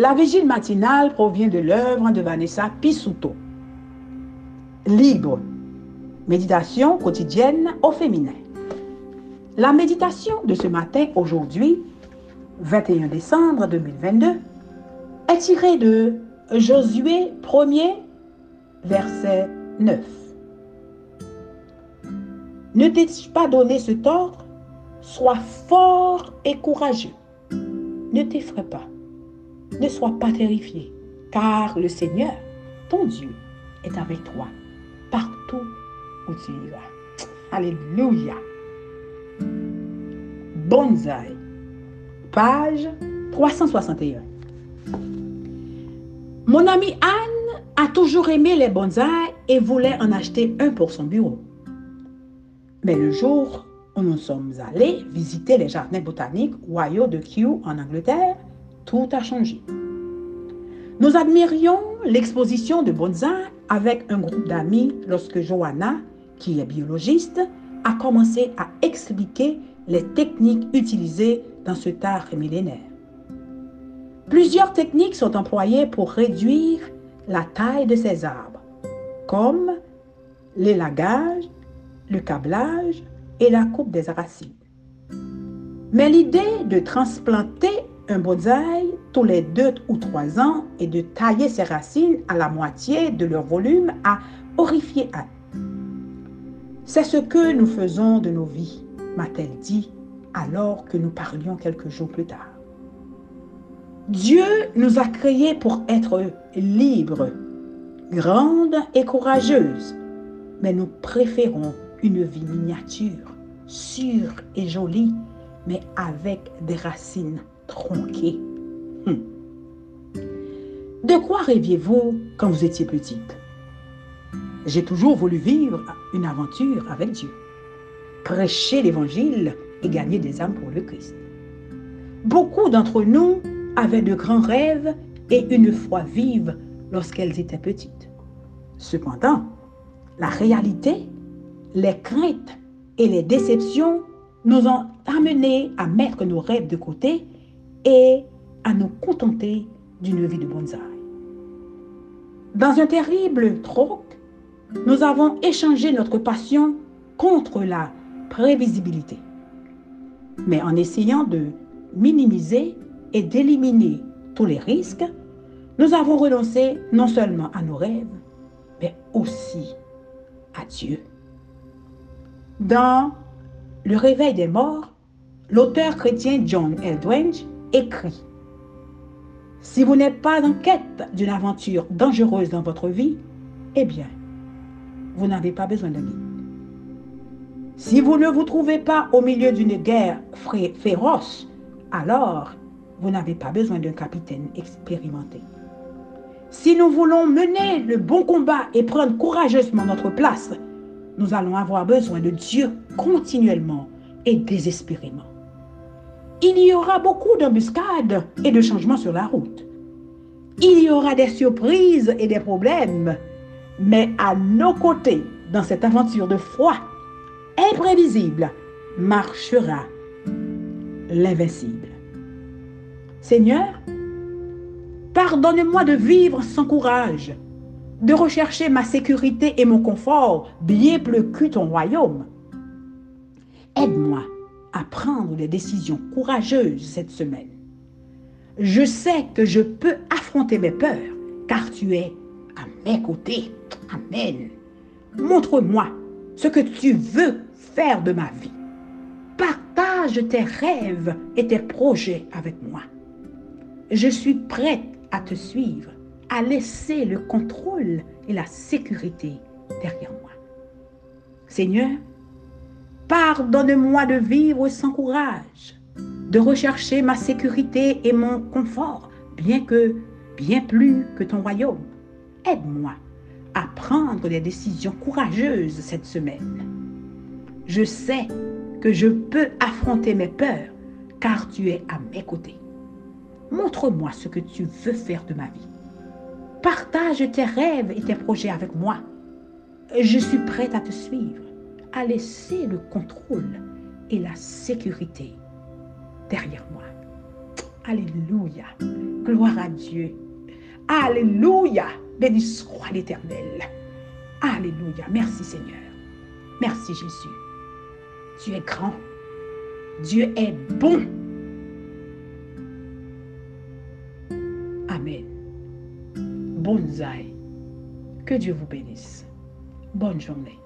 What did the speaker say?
La vigile matinale provient de l'œuvre de Vanessa Pisuto. Libre. Méditation quotidienne au féminin. La méditation de ce matin, aujourd'hui, 21 décembre 2022, est tirée de Josué 1er, verset 9. Ne t'ai-je pas donné ce ordre Sois fort et courageux. Ne t'effraie pas. Ne sois pas terrifié, car le Seigneur, ton Dieu, est avec toi partout où tu iras. Alléluia. Bonsaï, page 361. Mon amie Anne a toujours aimé les bonsaïs et voulait en acheter un pour son bureau. Mais le jour où nous sommes allés visiter les jardins botaniques royaux de Kew en Angleterre, tout a changé. Nous admirions l'exposition de bonsaï avec un groupe d'amis lorsque Johanna, qui est biologiste, a commencé à expliquer les techniques utilisées dans ce art millénaire. Plusieurs techniques sont employées pour réduire la taille de ces arbres, comme l'élagage, le câblage et la coupe des racines. Mais l'idée de transplanter un bonsaï tous les deux ou trois ans et de tailler ses racines à la moitié de leur volume a horrifié Anne. C'est ce que nous faisons de nos vies, m'a-t-elle dit alors que nous parlions quelques jours plus tard. Dieu nous a créés pour être libres, grandes et courageuses, mais nous préférons une vie miniature, sûre et jolie, mais avec des racines tronquées. Hum. De quoi rêviez-vous quand vous étiez petite? J'ai toujours voulu vivre une aventure avec Dieu, prêcher l'Évangile et gagner des âmes pour le Christ. Beaucoup d'entre nous avaient de grands rêves et une foi vive lorsqu'elles étaient petites. Cependant, la réalité les craintes et les déceptions nous ont amenés à mettre nos rêves de côté et à nous contenter d'une vie de bonsaï. Dans un terrible troc, nous avons échangé notre passion contre la prévisibilité. Mais en essayant de minimiser et d'éliminer tous les risques, nous avons renoncé non seulement à nos rêves, mais aussi à Dieu. Dans Le réveil des morts, l'auteur chrétien John Eldridge écrit Si vous n'êtes pas en quête d'une aventure dangereuse dans votre vie, eh bien, vous n'avez pas besoin de. Si vous ne vous trouvez pas au milieu d'une guerre féroce, alors vous n'avez pas besoin d'un capitaine expérimenté. Si nous voulons mener le bon combat et prendre courageusement notre place, nous allons avoir besoin de Dieu continuellement et désespérément. Il y aura beaucoup d'embuscades et de changements sur la route. Il y aura des surprises et des problèmes, mais à nos côtés, dans cette aventure de foi imprévisible, marchera l'invincible. Seigneur, pardonne-moi de vivre sans courage de rechercher ma sécurité et mon confort bien plus que ton royaume. Aide-moi à prendre des décisions courageuses cette semaine. Je sais que je peux affronter mes peurs car tu es à mes côtés. Amen. Montre-moi ce que tu veux faire de ma vie. Partage tes rêves et tes projets avec moi. Je suis prête à te suivre à laisser le contrôle et la sécurité derrière moi. Seigneur, pardonne-moi de vivre sans courage, de rechercher ma sécurité et mon confort, bien que bien plus que ton royaume. Aide-moi à prendre des décisions courageuses cette semaine. Je sais que je peux affronter mes peurs car tu es à mes côtés. Montre-moi ce que tu veux faire de ma vie. Partage tes rêves et tes projets avec moi. Je suis prête à te suivre, à laisser le contrôle et la sécurité derrière moi. Alléluia. Gloire à Dieu. Alléluia. Béni soit l'Éternel. Alléluia. Merci Seigneur. Merci Jésus. Tu es grand. Dieu est bon. Amen. Bonsaï. Que Dieu vous bénisse. Bonne journée.